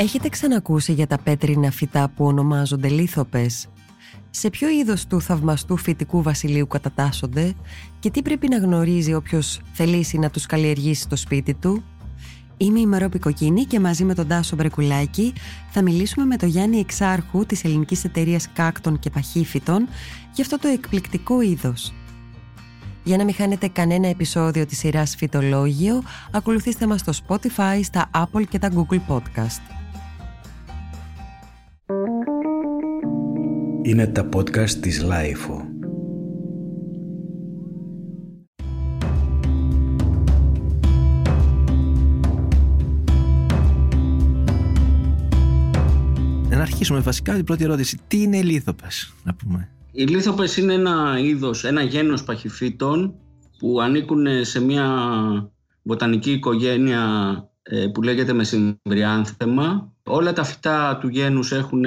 Έχετε ξανακούσει για τα πέτρινα φυτά που ονομάζονται λίθοπες; Σε ποιο είδος του θαυμαστού φυτικού βασιλείου κατατάσσονται και τι πρέπει να γνωρίζει όποιος θελήσει να τους καλλιεργήσει στο σπίτι του; Είμαι η Μαρόπη Κοκκίνη και μαζί με τον Τάσο Μπρεκουλάκη θα μιλήσουμε με τον Γιάννη Εξάρχου της ελληνικής εταιρείας κάκτων και παχύφυτων για αυτό το εκπληκτικό είδος. Για να μην χάνετε κανένα επεισόδιο της σειράς Φυτολόγιο, ακολουθήστε μας στο Spotify, στα Apple και τα Google Podcast. Είναι τα podcast της LiFO. Να αρχίσουμε βασικά την πρώτη ερώτηση. Τι είναι οι λίθοπες, να πούμε; Οι λίθοπες είναι ένα είδος, ένα γένος παχυφύτων που ανήκουν σε μια βοτανική οικογένεια ε, που λέγεται μεσημβριάνθεμα. Όλα τα φυτά του γένους έχουν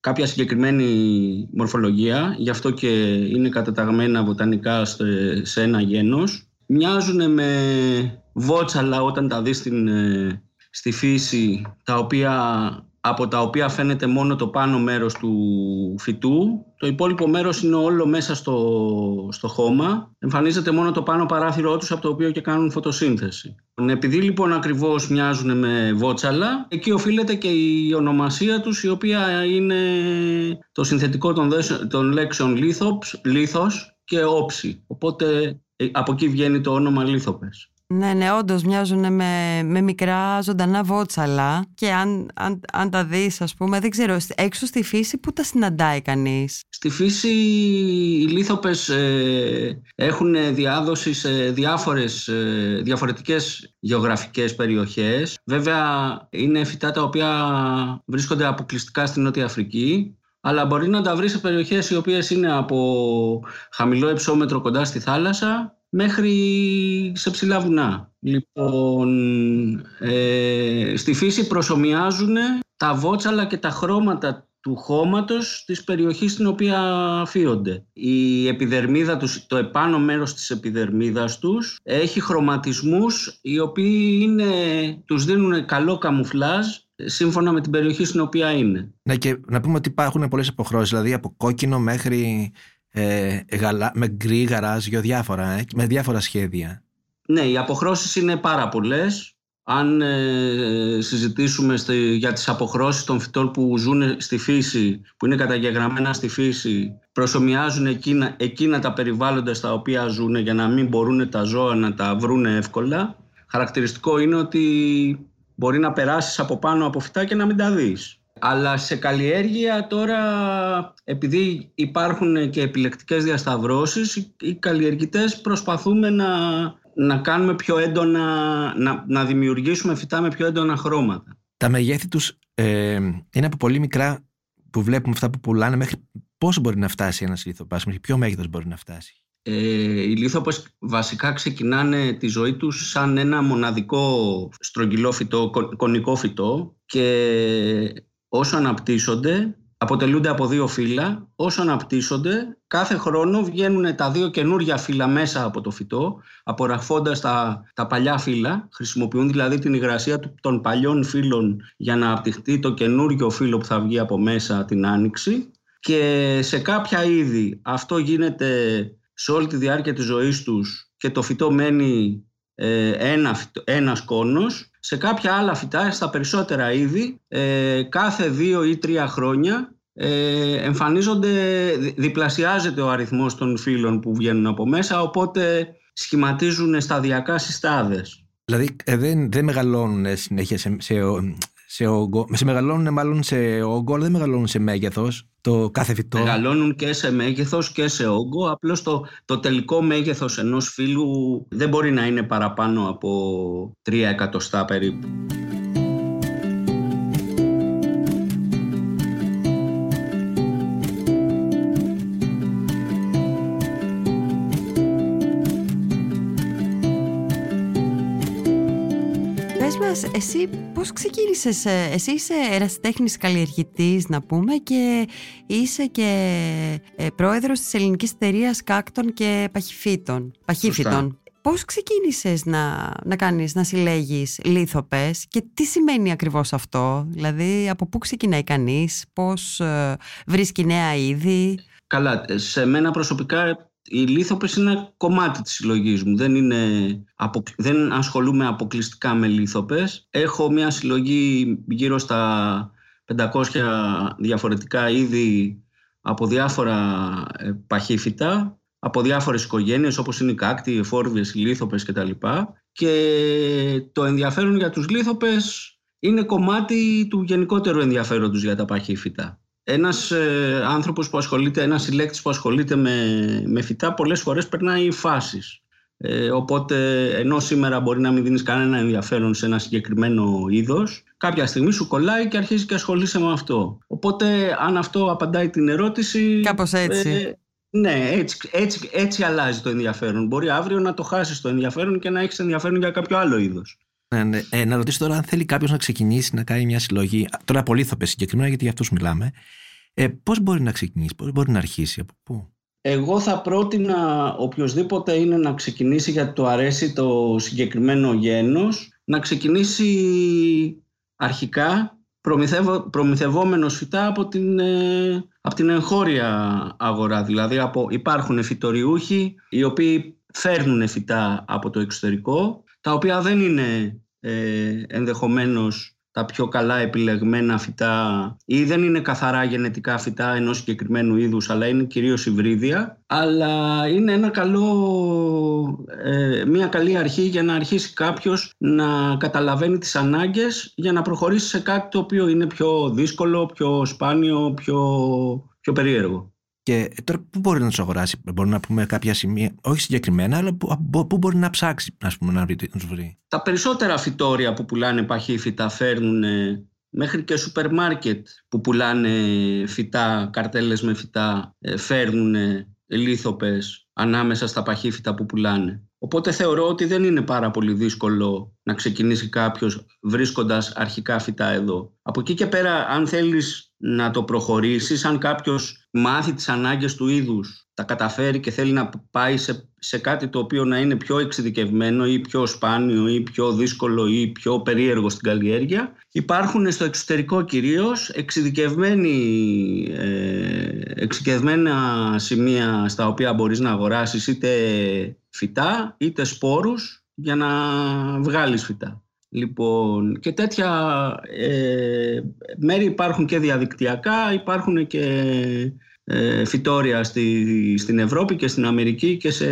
κάποια συγκεκριμένη μορφολογία, γι' αυτό και είναι καταταγμένα βοτανικά σε ένα γένος. Μοιάζουν με βότσαλα όταν τα δεις στην, ε, στη φύση, τα οποία από τα οποία φαίνεται μόνο το πάνω μέρος του φυτού. Το υπόλοιπο μέρος είναι όλο μέσα στο, στο χώμα. Εμφανίζεται μόνο το πάνω παράθυρό τους από το οποίο και κάνουν φωτοσύνθεση. Επειδή λοιπόν ακριβώς μοιάζουν με βότσαλα, εκεί οφείλεται και η ονομασία τους η οποία είναι το συνθετικό των, των λέξεων λίθος και όψη. Οπότε ε, από εκεί βγαίνει το όνομα λίθοπες. Ναι, ναι, όντως μοιάζουν με, με μικρά ζωντανά βότσαλα και αν, αν, αν τα δεις ας πούμε, δεν ξέρω, έξω στη φύση που τα συναντάει κανείς; Στη φύση οι λίθοπες ε, έχουν διάδοση σε διάφορες, ε, διαφορετικές γεωγραφικές περιοχές. Βέβαια είναι φυτά τα οποία βρίσκονται αποκλειστικά στην Νότια Αφρική αλλά μπορεί να τα βρεις σε περιοχές οι οποίες είναι από χαμηλό υψόμετρο κοντά στη θάλασσα μέχρι σε ψηλά βουνά. Λοιπόν, ε, στη φύση προσωμιάζουν τα βότσαλα και τα χρώματα του χώματος της περιοχής στην οποία αφίονται. Η επιδερμίδα τους, το επάνω μέρος της επιδερμίδας τους έχει χρωματισμούς οι οποίοι είναι, τους δίνουν καλό καμουφλάζ σύμφωνα με την περιοχή στην οποία είναι. Ναι και να πούμε ότι υπάρχουν πολλές αποχρώσεις, δηλαδή από κόκκινο μέχρι ε, γαλα, με γκρι, γαράζιο, διάφορα, ε, με διάφορα σχέδια. Ναι, οι αποχρώσεις είναι πάρα πολλές. Αν ε, συζητήσουμε για τις αποχρώσεις των φυτών που ζουν στη φύση, που είναι καταγεγραμμένα στη φύση, προσωμιάζουν εκείνα, εκείνα τα περιβάλλοντα στα οποία ζουν για να μην μπορούν τα ζώα να τα βρουν εύκολα. Χαρακτηριστικό είναι ότι μπορεί να περάσεις από πάνω από φυτά και να μην τα δεις. Αλλά σε καλλιέργεια τώρα, επειδή υπάρχουν και επιλεκτικές διασταυρώσεις, οι καλλιεργητές προσπαθούμε να, να κάνουμε πιο έντονα, να, να δημιουργήσουμε φυτά με πιο έντονα χρώματα. Τα μεγέθη τους ε, είναι από πολύ μικρά που βλέπουμε αυτά που πουλάνε μέχρι πόσο μπορεί να φτάσει ένας λίθοπας, μέχρι ποιο μέγεθος μπορεί να φτάσει; Ε, οι λίθοπες βασικά ξεκινάνε τη ζωή τους σαν ένα μοναδικό στρογγυλό φυτό, κονικό φυτό και όσο αναπτύσσονται, αποτελούνται από δύο φύλλα. Όσο αναπτύσσονται, κάθε χρόνο βγαίνουν τα δύο καινούργια φύλλα μέσα από το φυτό, απορραφώντας τα, τα παλιά φύλλα. Χρησιμοποιούν δηλαδή την υγρασία των παλιών φύλλων για να απτυχτεί το καινούργιο φύλλο που θα βγει από μέσα την άνοιξη. Και σε κάποια είδη αυτό γίνεται σε όλη τη διάρκεια της ζωής τους και το φυτό μένει ε, ένα, ένας κόνος σε κάποια άλλα φυτά, στα περισσότερα είδη, ε, κάθε δύο ή τρία χρόνια ε, εμφανίζονται, διπλασιάζεται ο αριθμός των φύλων που βγαίνουν από μέσα, οπότε σχηματίζουν σταδιακά συστάδες. Δηλαδή ε, δεν, δεν μεγαλώνουν συνέχεια σε, σε, σε όγκο. Σε μεγαλώνουν μάλλον σε όγκο, αλλά δεν μεγαλώνουν σε μέγεθος το κάθε φυτό. Μεγαλώνουν και σε μέγεθος και σε όγκο. Απλώς το, το τελικό μέγεθος ενός φύλου δεν μπορεί να είναι παραπάνω από 3 εκατοστά περίπου. Εσύ πώς ξεκίνησες, ε, εσύ είσαι ερασιτέχνης καλλιεργητής να πούμε και είσαι και ε, πρόεδρος της ελληνικής εταιρείας κάκτων και παχυφύτων. Παχύφυτων. Πώς ξεκίνησες να, να κάνεις, να συλλέγεις λίθοπες και τι σημαίνει ακριβώς αυτό, δηλαδή από πού ξεκινάει κανείς, πώς ε, βρίσκει νέα είδη; Καλά, σε μένα προσωπικά οι λίθοπες είναι ένα κομμάτι της συλλογής μου. Δεν, είναι, δεν ασχολούμαι αποκλειστικά με λίθοπες. Έχω μια συλλογή γύρω στα 500 διαφορετικά είδη από διάφορα ε, παχύφυτα από διάφορες οικογένειες όπως είναι οι κάκτοι, οι εφόρβιες, οι λίθοπες κτλ. Και το ενδιαφέρον για τους λίθοπες είναι κομμάτι του γενικότερου ενδιαφέροντος για τα παχύφυτα. Ένας ε, άνθρωπος που ασχολείται, ένας συλλέκτης που ασχολείται με, με φυτά πολλές φορές περνάει φάσεις. Ε, οπότε ενώ σήμερα μπορεί να μην δίνεις κανένα ενδιαφέρον σε ένα συγκεκριμένο είδος, κάποια στιγμή σου κολλάει και αρχίζει και ασχολείσαι με αυτό. Οπότε αν αυτό απαντάει την ερώτηση... Κάπως έτσι. Ε, ναι, έτσι, έτσι, έτσι αλλάζει το ενδιαφέρον. Μπορεί αύριο να το χάσεις το ενδιαφέρον και να έχεις ενδιαφέρον για κάποιο άλλο είδος. Ναι, ναι. Ε, να ρωτήσω τώρα αν θέλει κάποιος να ξεκινήσει να κάνει μια συλλογή. Τώρα πολύ θα πέσει συγκεκριμένα γιατί για αυτούς μιλάμε. Ε, πώς μπορεί να ξεκινήσει, πώς μπορεί να αρχίσει, από πού; Εγώ θα πρότεινα οποιοδήποτε είναι να ξεκινήσει γιατί του αρέσει το συγκεκριμένο γένος να ξεκινήσει αρχικά προμηθευ, προμηθευόμενος φυτά από την, ε, από την εγχώρια αγορά. Δηλαδή από, υπάρχουν φυτοριούχοι οι οποίοι φέρνουν φυτά από το εξωτερικό, τα οποία δεν είναι ε, ενδεχομένως τα πιο καλά επιλεγμένα φυτά ή δεν είναι καθαρά γενετικά φυτά ενός συγκεκριμένου είδους αλλά είναι κυρίως υβρίδια αλλά είναι ένα καλό, ε, μια καλή αρχή για να αρχίσει κάποιος να καταλαβαίνει τις ανάγκες για να προχωρήσει σε κάτι το οποίο είναι πιο δύσκολο, πιο σπάνιο, πιο, πιο περίεργο. Και τώρα πού μπορεί να τους αγοράσει, Μπορεί να πούμε κάποια σημεία, όχι συγκεκριμένα, αλλά πού μπορεί να ψάξει ας πούμε, να, βρει, Τα περισσότερα φυτόρια που πουλάνε παχύφυτα φέρνουν μέχρι και σούπερ μάρκετ που πουλάνε φυτά, καρτέλες με φυτά, ε, φέρνουν λίθοπες ανάμεσα στα παχύφυτα που πουλάνε. Οπότε θεωρώ ότι δεν είναι πάρα πολύ δύσκολο να ξεκινήσει κάποιος βρίσκοντας αρχικά φυτά εδώ. Από εκεί και πέρα, αν θέλεις να το προχωρήσεις, αν κάποιος μάθει τις ανάγκες του είδους, τα καταφέρει και θέλει να πάει σε, σε κάτι το οποίο να είναι πιο εξειδικευμένο ή πιο σπάνιο ή πιο δύσκολο ή πιο περίεργο στην καλλιέργεια, υπάρχουν στο εξωτερικό κυρίως εξειδικευμένοι, ε, εξειδικευμένα σημεία στα οποία μπορείς να αγοράσεις είτε φυτά είτε σπόρους για να βγάλεις φυτά. Λοιπόν, και τέτοια ε, μέρη υπάρχουν και διαδικτυακά, υπάρχουν και ε, φυτόρια στη, στην Ευρώπη και στην Αμερική και σε,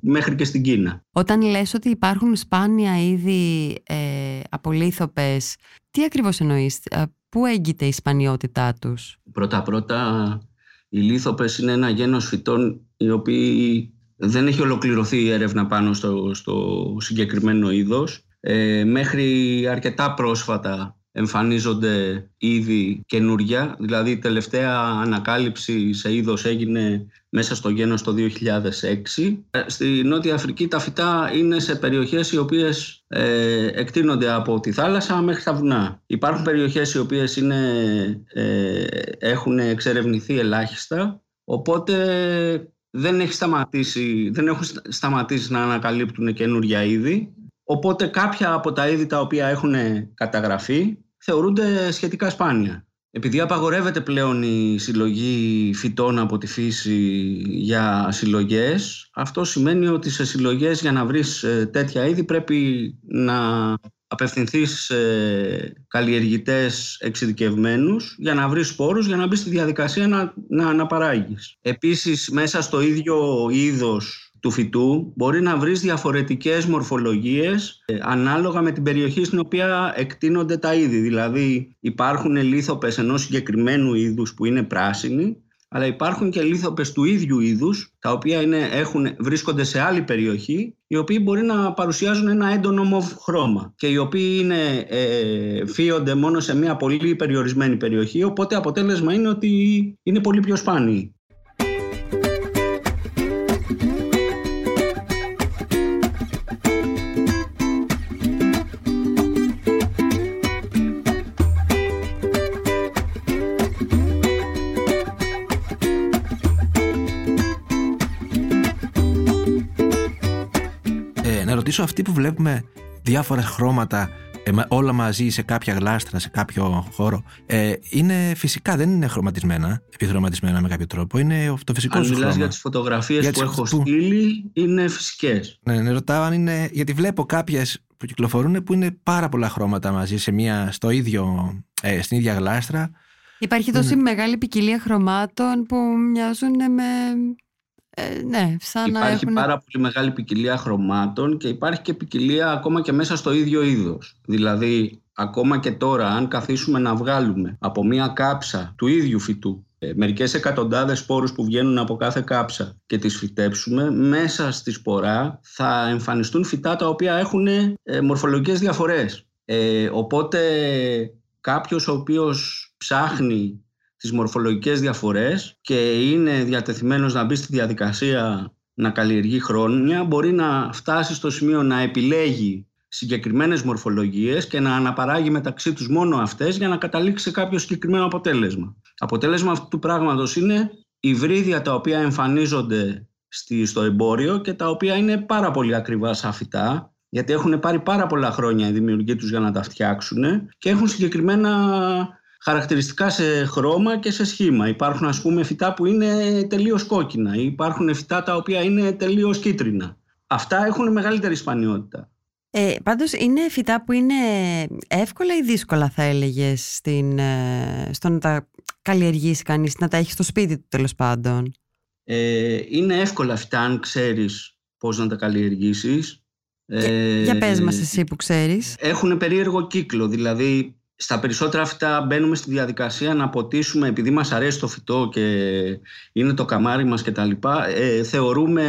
μέχρι και στην Κίνα. Όταν λες ότι υπάρχουν σπάνια είδη ε, απολύθωπες, τι ακριβώς εννοείς, ε, πού έγκυται η σπανιότητά τους; Πρώτα-πρώτα, οι λίθοπες είναι ένα γένος φυτών οι οποίοι δεν έχει ολοκληρωθεί η έρευνα πάνω στο, στο συγκεκριμένο είδος. Ε, μέχρι αρκετά πρόσφατα εμφανίζονται ήδη καινούρια, δηλαδή η τελευταία ανακάλυψη σε είδος έγινε μέσα στο γένος το 2006. Ε, στη Νότια Αφρική τα φυτά είναι σε περιοχές οι οποίες ε, εκτείνονται από τη θάλασσα μέχρι τα βουνά. Υπάρχουν περιοχές οι οποίες είναι, ε, έχουν εξερευνηθεί ελάχιστα, οπότε δεν, έχει σταματήσει, δεν έχουν σταματήσει να ανακαλύπτουν καινούργια είδη. Οπότε κάποια από τα είδη τα οποία έχουν καταγραφεί θεωρούνται σχετικά σπάνια. Επειδή απαγορεύεται πλέον η συλλογή φυτών από τη φύση για συλλογές, αυτό σημαίνει ότι σε συλλογές για να βρεις ε, τέτοια είδη πρέπει να απευθυνθείς σε καλλιεργητές εξειδικευμένους για να βρεις σπόρους, για να μπεις στη διαδικασία να, να αναπαράγεις. Επίσης, μέσα στο ίδιο είδος του φυτού μπορεί να βρεις διαφορετικές μορφολογίες ε, ανάλογα με την περιοχή στην οποία εκτείνονται τα είδη. Δηλαδή υπάρχουν λίθοπες ενός συγκεκριμένου είδους που είναι πράσινοι αλλά υπάρχουν και λίθοπες του ίδιου είδους, τα οποία είναι, έχουν, βρίσκονται σε άλλη περιοχή, οι οποίοι μπορεί να παρουσιάζουν ένα έντονο χρώμα και οι οποίοι είναι, ε, φύονται μόνο σε μια πολύ περιορισμένη περιοχή, οπότε αποτέλεσμα είναι ότι είναι πολύ πιο σπάνιοι. Ρωτήσω αυτοί που βλέπουμε διάφορα χρώματα ε, όλα μαζί σε κάποια γλάστρα, σε κάποιο χώρο, ε, είναι φυσικά, δεν είναι χρωματισμένα, επιχρωματισμένα με κάποιο τρόπο. Είναι το φυσικό αν σου χρώμα. για τις φωτογραφίες που έχω στείλει, είναι φυσικές. Ναι, ναι, ρωτάω αν είναι, γιατί βλέπω κάποιες που κυκλοφορούν που είναι πάρα πολλά χρώματα μαζί σε μια, στο ίδιο, ε, στην ίδια γλάστρα. Υπάρχει τόση μεγάλη ποικιλία χρωμάτων που μοιάζουν με ε, ναι, σαν υπάρχει να πάρα πολύ μεγάλη ποικιλία χρωμάτων και υπάρχει και ποικιλία ακόμα και μέσα στο ίδιο είδος. Δηλαδή, ακόμα και τώρα, αν καθίσουμε να βγάλουμε από μία κάψα του ίδιου φυτού ε, μερικές εκατοντάδες σπόρους που βγαίνουν από κάθε κάψα και τις φυτέψουμε, μέσα στη σπορά θα εμφανιστούν φυτά τα οποία έχουν ε, μορφολογικές διαφορές. Ε, οπότε κάποιος ο οποίος ψάχνει τις μορφολογικές διαφορές και είναι διατεθειμένος να μπει στη διαδικασία να καλλιεργεί χρόνια, μπορεί να φτάσει στο σημείο να επιλέγει συγκεκριμένες μορφολογίες και να αναπαράγει μεταξύ τους μόνο αυτές για να καταλήξει σε κάποιο συγκεκριμένο αποτέλεσμα. Αποτέλεσμα αυτού του πράγματος είναι υβρίδια τα οποία εμφανίζονται στο εμπόριο και τα οποία είναι πάρα πολύ ακριβά σαν φυτά γιατί έχουν πάρει πάρα πολλά χρόνια οι δημιουργοί τους για να τα φτιάξουν και έχουν συγκεκριμένα χαρακτηριστικά σε χρώμα και σε σχήμα. Υπάρχουν ας πούμε φυτά που είναι τελείως κόκκινα ή υπάρχουν φυτά τα οποία είναι τελείως κίτρινα. Αυτά έχουν μεγαλύτερη σπανιότητα. Ε, πάντως είναι φυτά που είναι εύκολα ή δύσκολα θα έλεγες στην, ε, στο να τα καλλιεργήσει κανείς, να τα έχεις στο σπίτι του τέλος πάντων; Ε, είναι εύκολα φυτά αν ξέρεις πώς να τα καλλιεργήσεις. Ε, για πες μας εσύ που ξέρεις. Έχουν περίεργο κύκλο, δηλαδή στα περισσότερα αυτά μπαίνουμε στη διαδικασία να ποτίσουμε επειδή μας αρέσει το φυτό και είναι το καμάρι μας κτλ. Ε, θεωρούμε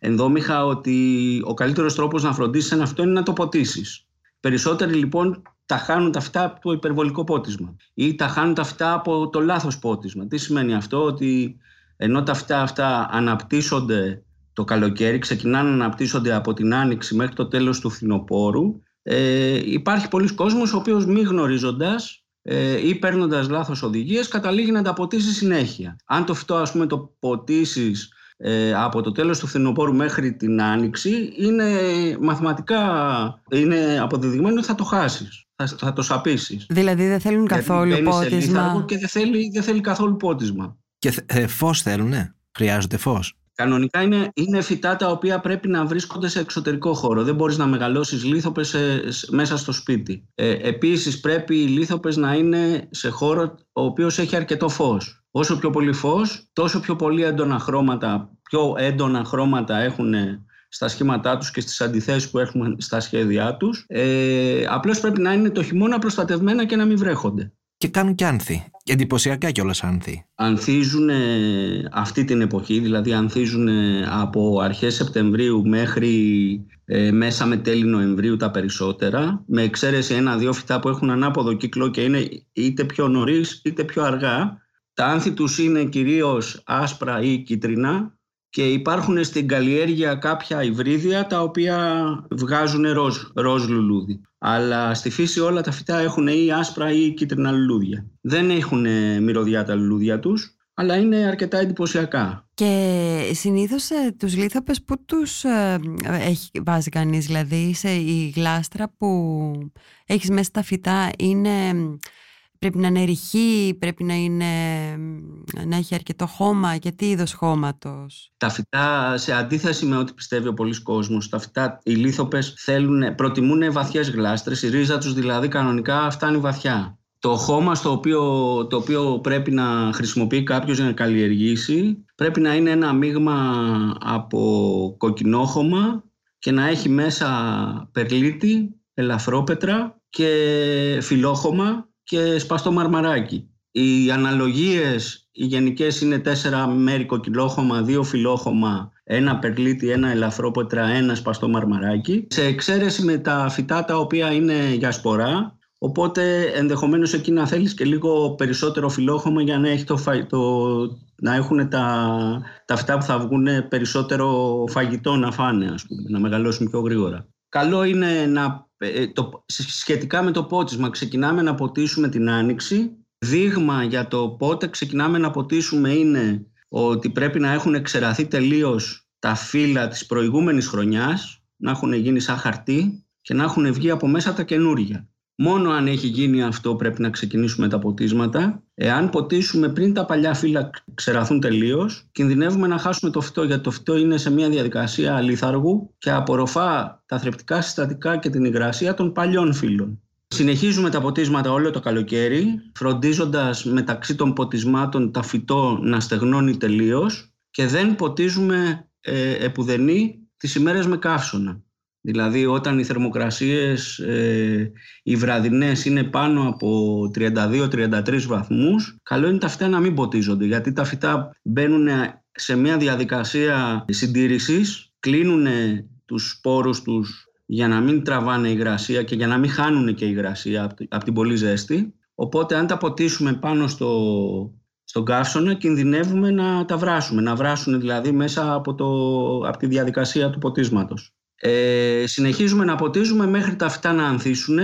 ενδόμηχα ότι ο καλύτερος τρόπος να φροντίσεις ένα φυτό είναι να το ποτίσεις. Περισσότεροι λοιπόν τα χάνουν τα φυτά από το υπερβολικό πότισμα ή τα χάνουν τα φυτά από το λάθος πότισμα. Τι σημαίνει αυτό, ότι ενώ τα φυτά αυτά αναπτύσσονται το καλοκαίρι, ξεκινάνε να αναπτύσσονται από την άνοιξη μέχρι το τέλος του φθινοπόρου, ε, υπάρχει πολλοί κόσμος ο οποίος μη γνωρίζοντας ε, ή παίρνοντας λάθος οδηγίες καταλήγει να τα ποτίσει συνέχεια. Αν το φυτό ας πούμε το ποτίσεις ε, από το τέλος του φθινοπόρου μέχρι την άνοιξη είναι μαθηματικά είναι αποδεδειγμένο ότι θα το χάσεις. Θα, θα το σαπίσεις. Δηλαδή δεν θέλουν καθόλου πότισμα. Και δεν θέλει, δεν θέλει καθόλου πότισμα. Και ε, φως θέλουνε; Χρειάζονται φως; Κανονικά είναι, είναι φυτά τα οποία πρέπει να βρίσκονται σε εξωτερικό χώρο. Δεν μπορείς να μεγαλώσεις λίθοπες μέσα στο σπίτι. Ε, επίσης πρέπει οι λίθοπες να είναι σε χώρο ο οποίος έχει αρκετό φως. Όσο πιο πολύ φως, τόσο πιο πολύ έντονα χρώματα, πιο έντονα χρώματα έχουν στα σχήματά τους και στις αντιθέσεις που έχουμε στα σχέδιά τους. Ε, απλώς πρέπει να είναι το χειμώνα προστατευμένα και να μην βρέχονται και κάνουν και άνθη. Εντυπωσιακά κιόλας άνθη. Ανθίζουν αυτή την εποχή, δηλαδή ανθίζουν από αρχές Σεπτεμβρίου μέχρι ε, μέσα με τέλη Νοεμβρίου τα περισσότερα, με εξαίρεση ένα-δύο φυτά που έχουν ανάποδο κύκλο και είναι είτε πιο νωρίς είτε πιο αργά. Τα άνθη τους είναι κυρίως άσπρα ή κίτρινα και υπάρχουν στην καλλιέργεια κάποια υβρίδια τα οποία βγάζουν ροζ, ροζ λουλούδι. Αλλά στη φύση όλα τα φυτά έχουν ή άσπρα ή κίτρινα λουλούδια. Δεν έχουν μυρωδιά τα λουλούδια τους, αλλά είναι αρκετά εντυπωσιακά. Και συνήθως ε, τους λίθοπες που τους ε, έχει βάζει κανείς, δηλαδή σε η γλάστρα που έχεις μέσα τα φυτά είναι Πρέπει να είναι ρηχή, πρέπει να, είναι, να έχει αρκετό χώμα. Και τι είδος χώματος; Τα φυτά, σε αντίθεση με ό,τι πιστεύει ο πολλής κόσμος, τα φυτά, οι λίθοπες θέλουν, προτιμούν βαθιές γλάστρες. Η ρίζα τους δηλαδή κανονικά φτάνει βαθιά. Το χώμα στο οποίο, το οποίο πρέπει να χρησιμοποιεί κάποιος για να καλλιεργήσει πρέπει να είναι ένα μείγμα από κοκκινόχωμα και να έχει μέσα περλίτη, ελαφρόπετρα και φιλόχωμα και σπαστό μαρμαράκι. Οι αναλογίες, οι γενικές είναι τέσσερα μέρη κοκκυλόχωμα, δύο φιλόχωμα, ένα περλίτι, ένα ελαφρόπετρα, ένα σπαστό μαρμαράκι. Σε εξαίρεση με τα φυτά τα οποία είναι για σπορά, οπότε ενδεχομένως εκεί να θέλεις και λίγο περισσότερο φιλόχωμα για να, έχει το, το, να έχουν τα, τα φυτά που θα βγουν περισσότερο φαγητό να φάνε, ας πούμε, να μεγαλώσουν πιο γρήγορα. Καλό είναι να ε, το, σχετικά με το πότισμα ξεκινάμε να ποτίσουμε την άνοιξη. Δείγμα για το πότε ξεκινάμε να ποτίσουμε είναι ότι πρέπει να έχουν εξεραθεί τελείως τα φύλλα της προηγούμενης χρονιάς να έχουν γίνει σαν χαρτί και να έχουν βγει από μέσα τα καινούργια. Μόνο αν έχει γίνει αυτό πρέπει να ξεκινήσουμε τα ποτίσματα. Εάν ποτίσουμε πριν τα παλιά φύλλα ξεραθούν τελείως, κινδυνεύουμε να χάσουμε το φυτό, γιατί το φυτό είναι σε μια διαδικασία αλήθαργου και απορροφά τα θρεπτικά συστατικά και την υγρασία των παλιών φύλλων. Συνεχίζουμε τα ποτίσματα όλο το καλοκαίρι, φροντίζοντας μεταξύ των ποτισμάτων τα φυτό να στεγνώνει τελείως και δεν ποτίζουμε ε, επουδενή τις ημέρες με καύσωνα. Δηλαδή όταν οι θερμοκρασίες ε, οι βραδινές είναι πάνω από 32-33 βαθμούς, καλό είναι τα φυτά να μην ποτίζονται, γιατί τα φυτά μπαίνουν σε μια διαδικασία συντήρησης, κλείνουν τους σπόρους τους για να μην τραβάνε υγρασία και για να μην χάνουν και υγρασία από την πολύ ζέστη. Οπότε αν τα ποτίσουμε πάνω στο, στον καύσωνα κινδυνεύουμε να τα βράσουμε, να βράσουν δηλαδή μέσα από, το, από τη διαδικασία του ποτίσματος. Ε, συνεχίζουμε να ποτίζουμε μέχρι τα φυτά να ανθίσουν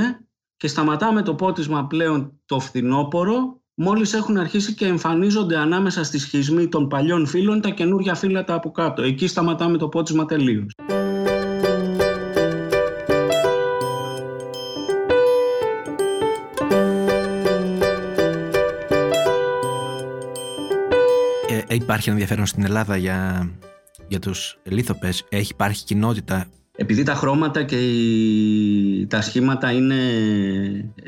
και σταματάμε το πότισμα πλέον το φθινόπωρο μόλις έχουν αρχίσει και εμφανίζονται ανάμεσα στη σχισμή των παλιών φύλων τα καινούργια φύλλα τα από κάτω. Εκεί σταματάμε το πότισμα τελείως. Ε, υπάρχει ενδιαφέρον στην Ελλάδα για, για τους λίθοπες. Έχει υπάρχει κοινότητα επειδή τα χρώματα και τα σχήματα είναι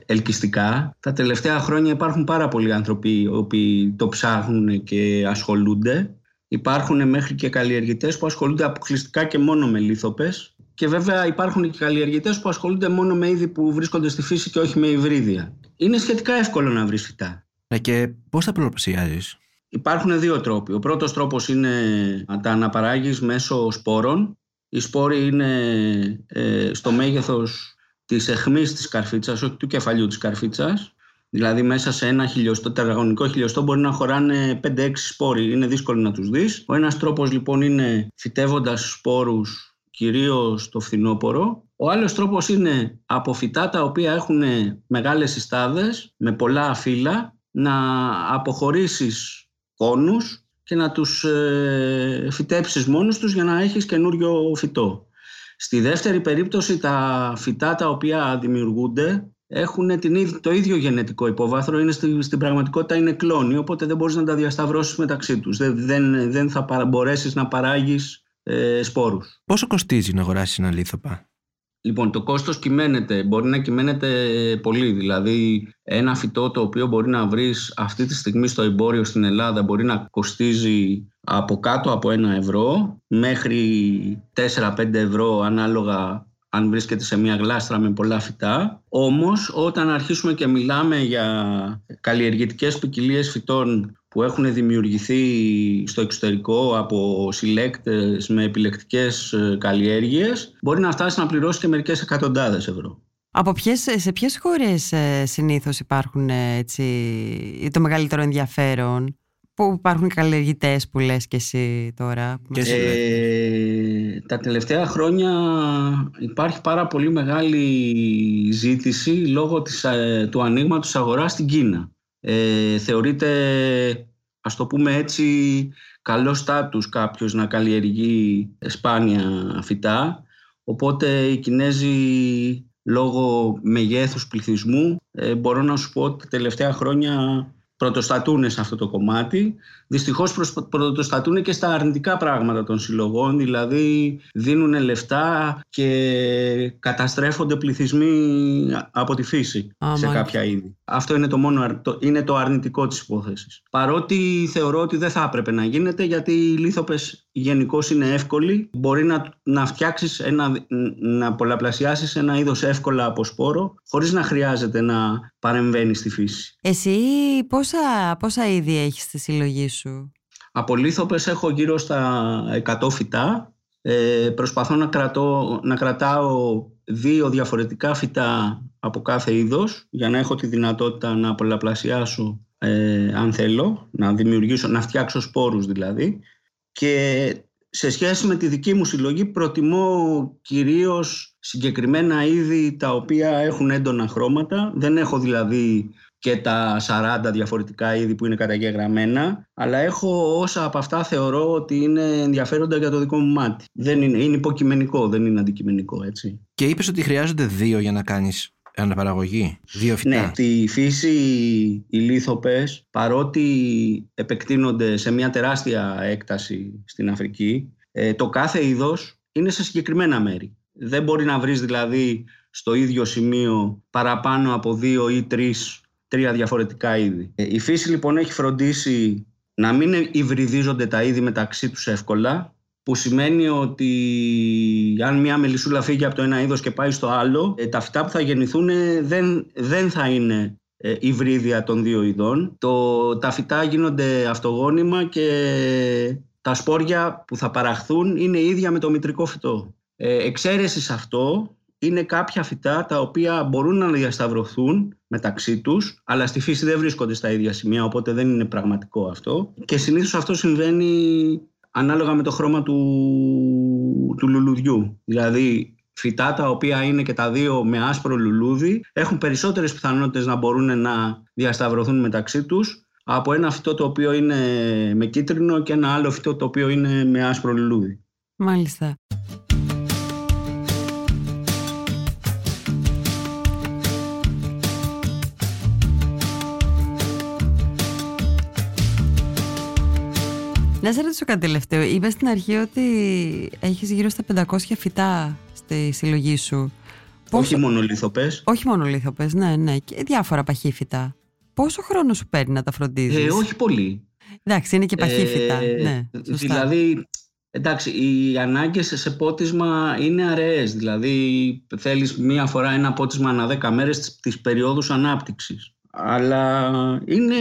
ελκυστικά, τα τελευταία χρόνια υπάρχουν πάρα πολλοί άνθρωποι οι οποίοι το ψάχνουν και ασχολούνται. Υπάρχουν μέχρι και καλλιεργητές που ασχολούνται αποκλειστικά και μόνο με λίθοπες και βέβαια υπάρχουν και καλλιεργητές που ασχολούνται μόνο με είδη που βρίσκονται στη φύση και όχι με υβρίδια. Είναι σχετικά εύκολο να βρεις φυτά. Ναι, και πώς τα πολλαπλασιάζεις; Υπάρχουν δύο τρόποι. Ο πρώτος τρόπος είναι να τα αναπαράγεις μέσω σπόρων οι σπόροι είναι ε, στο μέγεθος της αιχμής της καρφίτσας, όχι του κεφαλιού της καρφίτσας. Δηλαδή μέσα σε ένα χιλιοστό, τετραγωνικό χιλιοστό μπορεί να χωράνε 5-6 σπόροι. Είναι δύσκολο να τους δεις. Ο ένας τρόπος λοιπόν είναι φυτεύοντας σπόρους κυρίως το φθινόπωρο. Ο άλλος τρόπος είναι από φυτά τα οποία έχουν μεγάλες συστάδες με πολλά φύλλα να αποχωρήσεις κόνους και να τους ε, φυτέψεις μόνος τους για να έχεις καινούριο φυτό. Στη δεύτερη περίπτωση τα φυτά τα οποία δημιουργούνται έχουν την, το ίδιο γενετικό υπόβαθρο, είναι στην πραγματικότητα είναι κλόνοι, οπότε δεν μπορείς να τα διασταυρώσεις μεταξύ τους. Δεν, δεν, δεν θα μπορέσεις να παράγεις ε, σπόρους. Πόσο κοστίζει να αγοράσεις ένα λίθοπα; Λοιπόν, το κόστος κυμαίνεται, μπορεί να κυμαίνεται πολύ. Δηλαδή, ένα φυτό το οποίο μπορεί να βρεις αυτή τη στιγμή στο εμπόριο στην Ελλάδα μπορεί να κοστίζει από κάτω από ένα ευρώ μέχρι 4-5 ευρώ ανάλογα αν βρίσκεται σε μια γλάστρα με πολλά φυτά. Όμως, όταν αρχίσουμε και μιλάμε για καλλιεργητικές ποικιλίε φυτών που έχουν δημιουργηθεί στο εξωτερικό από συλλέκτες με επιλεκτικές ε, καλλιέργειες, μπορεί να φτάσει να πληρώσει και μερικές εκατοντάδες ευρώ. Από ποιες, σε ποιες χώρες ε, συνήθως υπάρχουν ε, έτσι, το μεγαλύτερο ενδιαφέρον; Πού υπάρχουν καλλιεργητές που λες και εσύ τώρα. Ε, τα τελευταία χρόνια υπάρχει πάρα πολύ μεγάλη ζήτηση λόγω της, του ανοίγματος αγοράς στην Κίνα. Ε, θεωρείται, ας το πούμε έτσι, καλός στάτους κάποιος να καλλιεργεί σπάνια φυτά. Οπότε οι Κινέζοι λόγω μεγέθους πληθυσμού ε, μπορώ να σου πω ότι τα τελευταία χρόνια πρωτοστατούν σε αυτό το κομμάτι. Δυστυχώς πρωτοστατούν και στα αρνητικά πράγματα των συλλογών, δηλαδή δίνουν λεφτά και καταστρέφονται πληθυσμοί από τη φύση σε κάποια είδη. Αυτό είναι το, μόνο, είναι το αρνητικό της υπόθεσης. Παρότι θεωρώ ότι δεν θα έπρεπε να γίνεται γιατί οι λίθοπες γενικώς είναι εύκολοι. Μπορεί να, να φτιάξεις, ένα, να πολλαπλασιάσεις ένα είδος εύκολα από σπόρο χωρίς να χρειάζεται να παρεμβαίνει στη φύση. Εσύ πόσα, πόσα είδη έχεις στη συλλογή σου; Από λίθοπες έχω γύρω στα 100 φυτά. Ε, προσπαθώ να, κρατώ, να κρατάω δύο διαφορετικά φυτά από κάθε είδος για να έχω τη δυνατότητα να πολλαπλασιάσω ε, αν θέλω, να δημιουργήσω, να φτιάξω σπόρους δηλαδή. Και σε σχέση με τη δική μου συλλογή προτιμώ κυρίως συγκεκριμένα είδη τα οποία έχουν έντονα χρώματα. Δεν έχω δηλαδή και τα 40 διαφορετικά είδη που είναι καταγεγραμμένα, αλλά έχω όσα από αυτά θεωρώ ότι είναι ενδιαφέροντα για το δικό μου μάτι. Δεν είναι, είναι υποκειμενικό, δεν είναι αντικειμενικό, έτσι. Και είπες ότι χρειάζονται δύο για να κάνεις αναπαραγωγή, δύο φυτά. Ναι, στη φύση οι λίθοπες, παρότι επεκτείνονται σε μια τεράστια έκταση στην Αφρική, ε, το κάθε είδος είναι σε συγκεκριμένα μέρη. Δεν μπορεί να βρεις δηλαδή στο ίδιο σημείο παραπάνω από δύο ή τρεις, τρία διαφορετικά είδη. Ε, η φύση λοιπόν έχει φροντίσει να μην υβριδίζονται τα είδη μεταξύ τους εύκολα, που σημαίνει ότι αν μια μελισσούλα φύγει από το ένα είδος και πάει στο άλλο, ε, τα φυτά που θα γεννηθούν δεν, δεν θα είναι υβρίδια των δύο ειδών. Το, τα φυτά γίνονται αυτογόνιμα και τα σπόρια που θα παραχθούν είναι ίδια με το μητρικό φυτό. Ε, εξαίρεσης σε αυτό είναι κάποια φυτά τα οποία μπορούν να διασταυρωθούν μεταξύ τους, αλλά στη φύση δεν βρίσκονται στα ίδια σημεία, οπότε δεν είναι πραγματικό αυτό. Και συνήθως αυτό συμβαίνει ανάλογα με το χρώμα του, του λουλουδιού. Δηλαδή φυτά τα οποία είναι και τα δύο με άσπρο λουλούδι έχουν περισσότερες πιθανότητες να μπορούν να διασταυρωθούν μεταξύ τους από ένα φυτό το οποίο είναι με κίτρινο και ένα άλλο φυτό το οποίο είναι με άσπρο λουλούδι. Μάλιστα. Να σε ρωτήσω κάτι τελευταίο. Είπες στην αρχή ότι έχεις γύρω στα 500 φυτά στη συλλογή σου. Όχι μόνο λίθοπες. Όχι μόνο λίθοπες, ναι, ναι. Και διάφορα παχύφυτα. Πόσο χρόνο σου παίρνει να τα φροντίζεις; Ε, όχι πολύ. Εντάξει, είναι και παχύφυτα. Ε, ναι, σωστά. Δηλαδή, εντάξει, οι ανάγκες σε πότισμα είναι αραιές. Δηλαδή, θέλεις μία φορά ένα πότισμα ανά 10 μέρες τι περιόδου ανάπτυξης. Αλλά είναι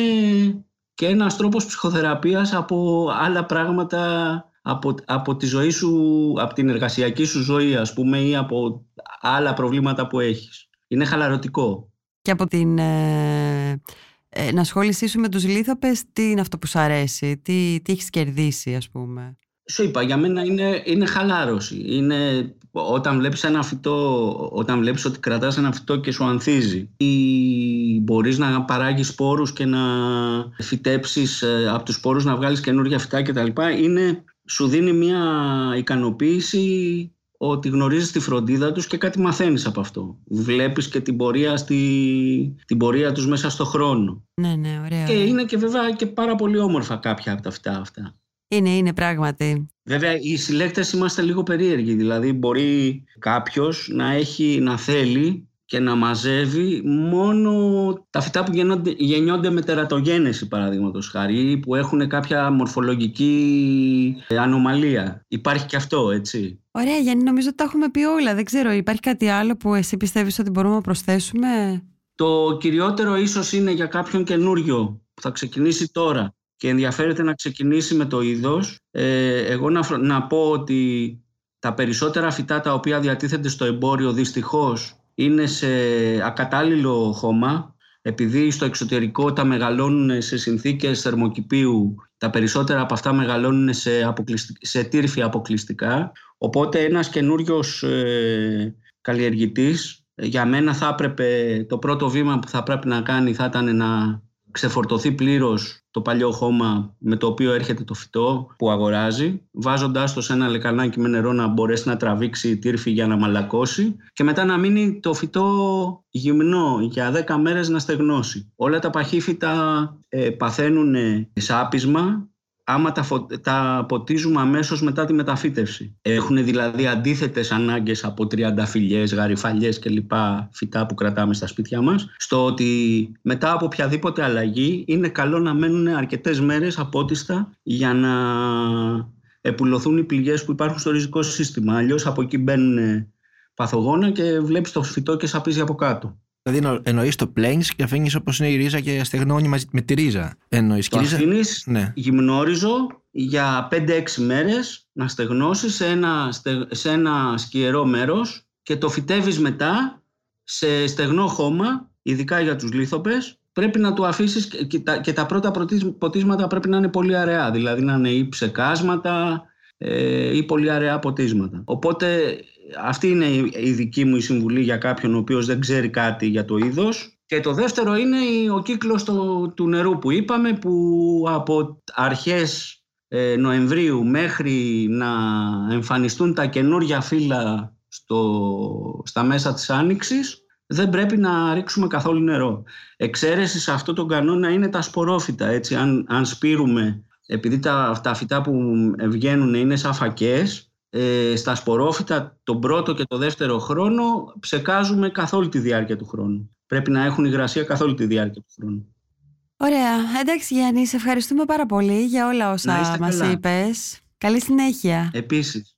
και ένας τρόπος ψυχοθεραπείας από άλλα πράγματα από, από τη ζωή σου, από την εργασιακή σου ζωή ας πούμε ή από άλλα προβλήματα που έχεις. Είναι χαλαρωτικό. Και από την ε, ενασχόλησή σου με τους λίθοπες, τι είναι αυτό που σου αρέσει, τι, τι έχεις κερδίσει ας πούμε. Σου είπα, για μένα είναι, είναι χαλάρωση. Είναι όταν βλέπεις ένα φυτό, όταν βλέπεις ότι κρατάς ένα φυτό και σου ανθίζει ή μπορείς να παράγεις σπόρους και να φυτέψεις ε, από τους σπόρους να βγάλεις καινούργια φυτά κτλ. Είναι, σου δίνει μια ικανοποίηση ότι γνωρίζεις τη φροντίδα τους και κάτι μαθαίνεις από αυτό. Βλέπεις και την πορεία, στη, την πορεία τους μέσα στο χρόνο. Ναι, ναι, ωραία. Και είναι και βέβαια και πάρα πολύ όμορφα κάποια από τα φυτά αυτά. Είναι, είναι πράγματι. Βέβαια, οι συλλέκτες είμαστε λίγο περίεργοι. Δηλαδή, μπορεί κάποιος να, έχει, να θέλει και να μαζεύει μόνο τα φυτά που γεννιόνται, γεννιόνται με τερατογένεση, παραδείγματος χάρη, που έχουν κάποια μορφολογική ανομαλία. Υπάρχει και αυτό, έτσι. Ωραία, Γιάννη, νομίζω ότι τα έχουμε πει όλα. Δεν ξέρω, υπάρχει κάτι άλλο που εσύ πιστεύεις ότι μπορούμε να προσθέσουμε; Το κυριότερο ίσως είναι για κάποιον καινούριο που θα ξεκινήσει τώρα και ενδιαφέρεται να ξεκινήσει με το είδος, ε, εγώ να, να πω ότι τα περισσότερα φυτά τα οποία διατίθενται στο εμπόριο δυστυχώς είναι σε ακατάλληλο χώμα επειδή στο εξωτερικό τα μεγαλώνουν σε συνθήκες θερμοκηπίου τα περισσότερα από αυτά μεγαλώνουν σε, σε τύρφη αποκλειστικά. Οπότε ένας καινούριος ε, καλλιεργητής για μένα θα έπρεπε το πρώτο βήμα που θα πρέπει να κάνει θα ήταν να ξεφορτωθεί πλήρως το παλιό χώμα με το οποίο έρχεται το φυτό που αγοράζει, βάζοντάς το σε ένα λεκανάκι με νερό να μπορέσει να τραβήξει τύρφη για να μαλακώσει και μετά να μείνει το φυτό γυμνό για 10 μέρες να στεγνώσει. Όλα τα παχύφυτα ε, παθαίνουν σάπισμα άμα τα, τα ποτίζουμε αμέσως μετά τη μεταφύτευση. Έχουν δηλαδή αντίθετες ανάγκες από τριανταφυλιές, γαριφαλιές και λοιπά φυτά που κρατάμε στα σπίτια μας, στο ότι μετά από οποιαδήποτε αλλαγή είναι καλό να μένουν αρκετές μέρες απότιστα για να επουλωθούν οι πληγές που υπάρχουν στο ριζικό σύστημα. Αλλιώς από εκεί μπαίνουν παθογόνα και βλέπεις το φυτό και σαπίζει από κάτω. Δηλαδή εννοείς το planes και αφήνεις όπως είναι η ρίζα και στεγνώνει μαζί με τη ρίζα. Εννοείς το αφήνεις ναι. γυμνόριζο για 5-6 μέρες να στεγνώσει σε ένα, σε ένα σκιερό μέρος και το φυτεύει μετά σε στεγνό χώμα, ειδικά για τους λίθοπες, πρέπει να το αφήσεις και, τα, και τα πρώτα ποτίσματα πρέπει να είναι πολύ αραιά, δηλαδή να είναι ή ψεκάσματα ε, ή πολύ αραιά ποτίσματα. Οπότε αυτή είναι η δική μου συμβουλή για κάποιον ο οποίος δεν ξέρει κάτι για το είδος. Και το δεύτερο είναι ο κύκλος του νερού που είπαμε που από αρχές ε, Νοεμβρίου μέχρι να εμφανιστούν τα καινούργια φύλλα στο, στα μέσα της Άνοιξης δεν πρέπει να ρίξουμε καθόλου νερό. Εξαίρεση σε αυτό τον κανόνα είναι τα σπορόφυτα. Έτσι, αν, αν σπείρουμε, επειδή τα, τα φυτά που βγαίνουν είναι σαν φακές, ε, στα σπορόφυτα τον πρώτο και το δεύτερο χρόνο ψεκάζουμε καθ' όλη τη διάρκεια του χρόνου. Πρέπει να έχουν υγρασία καθ' όλη τη διάρκεια του χρόνου. Ωραία. Εντάξει Γιάννης, σε ευχαριστούμε πάρα πολύ για όλα όσα μας καλά. είπες. Καλή συνέχεια. Επίσης.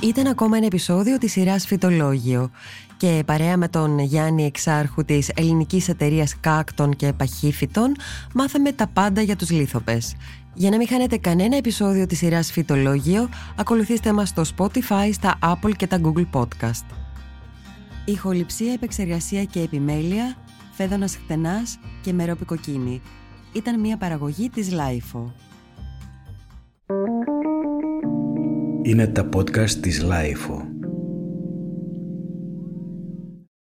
Ήταν ακόμα ένα επεισόδιο της σειράς Φυτολόγιο και παρέα με τον Γιάννη Εξάρχου της ελληνικής εταιρείας κάκτων και παχύφυτων μάθαμε τα πάντα για τους λίθοπες. Για να μην χάνετε κανένα επεισόδιο της σειράς Φυτολόγιο, ακολουθήστε μας στο Spotify, στα Apple και τα Google Podcast. Ηχοληψία, επεξεργασία και επιμέλεια, Φαίδωνας Χτενάς και Μερόπη Κοκκίνη. Ήταν μια παραγωγή της LiFO. Είναι τα podcast της LiFO.